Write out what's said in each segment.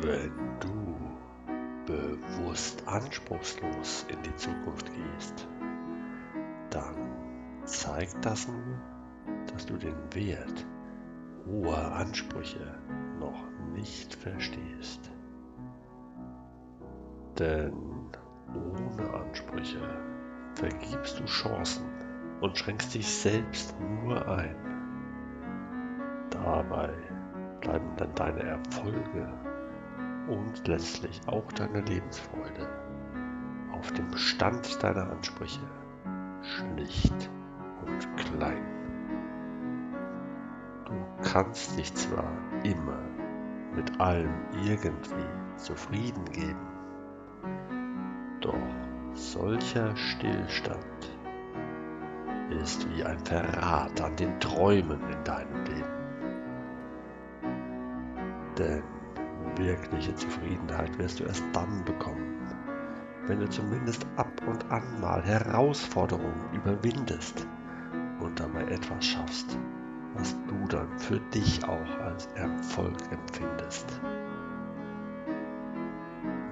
Wenn du bewusst anspruchslos in die Zukunft gehst, dann zeigt das nur, dass du den Wert hoher Ansprüche noch nicht verstehst. Denn ohne Ansprüche vergibst du Chancen und schränkst dich selbst nur ein. Dabei bleiben dann deine Erfolge und letztlich auch deine Lebensfreude auf dem Stand deiner Ansprüche schlicht und klein. Du kannst dich zwar immer mit allem irgendwie zufrieden geben, doch solcher Stillstand ist wie ein Verrat an den Träumen in deinem Leben. Denn wirkliche Zufriedenheit wirst du erst dann bekommen, wenn du zumindest ab und an mal Herausforderungen überwindest und dabei etwas schaffst, was du dann für dich auch als Erfolg empfindest.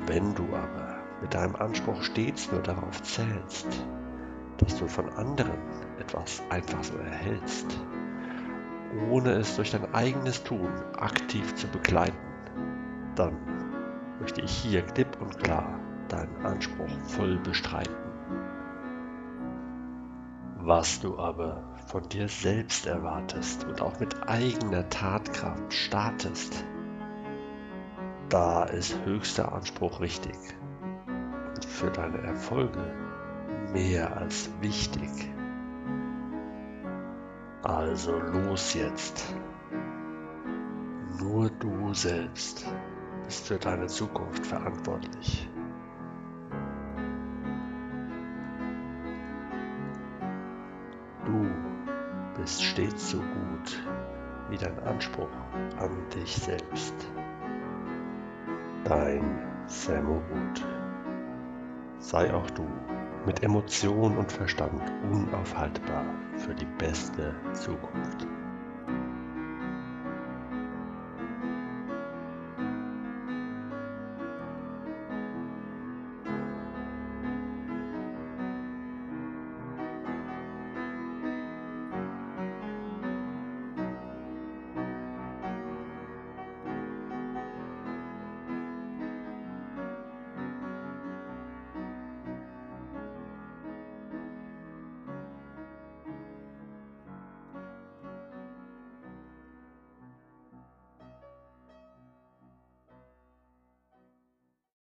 Wenn du aber mit deinem Anspruch stets nur darauf zählst, dass du von anderen etwas einfach so erhältst, ohne es durch dein eigenes Tun aktiv zu begleiten, dann möchte ich hier klipp und klar deinen Anspruch voll bestreiten. Was du aber von dir selbst erwartest und auch mit eigener Tatkraft startest, da ist höchster Anspruch richtig und für deine Erfolge mehr als wichtig. Also los jetzt. Nur du selbst bist für deine Zukunft verantwortlich. Du bist stets so gut wie dein Anspruch an dich selbst. Dein Samurut. Sei auch du mit Emotion und Verstand unaufhaltbar für die beste Zukunft.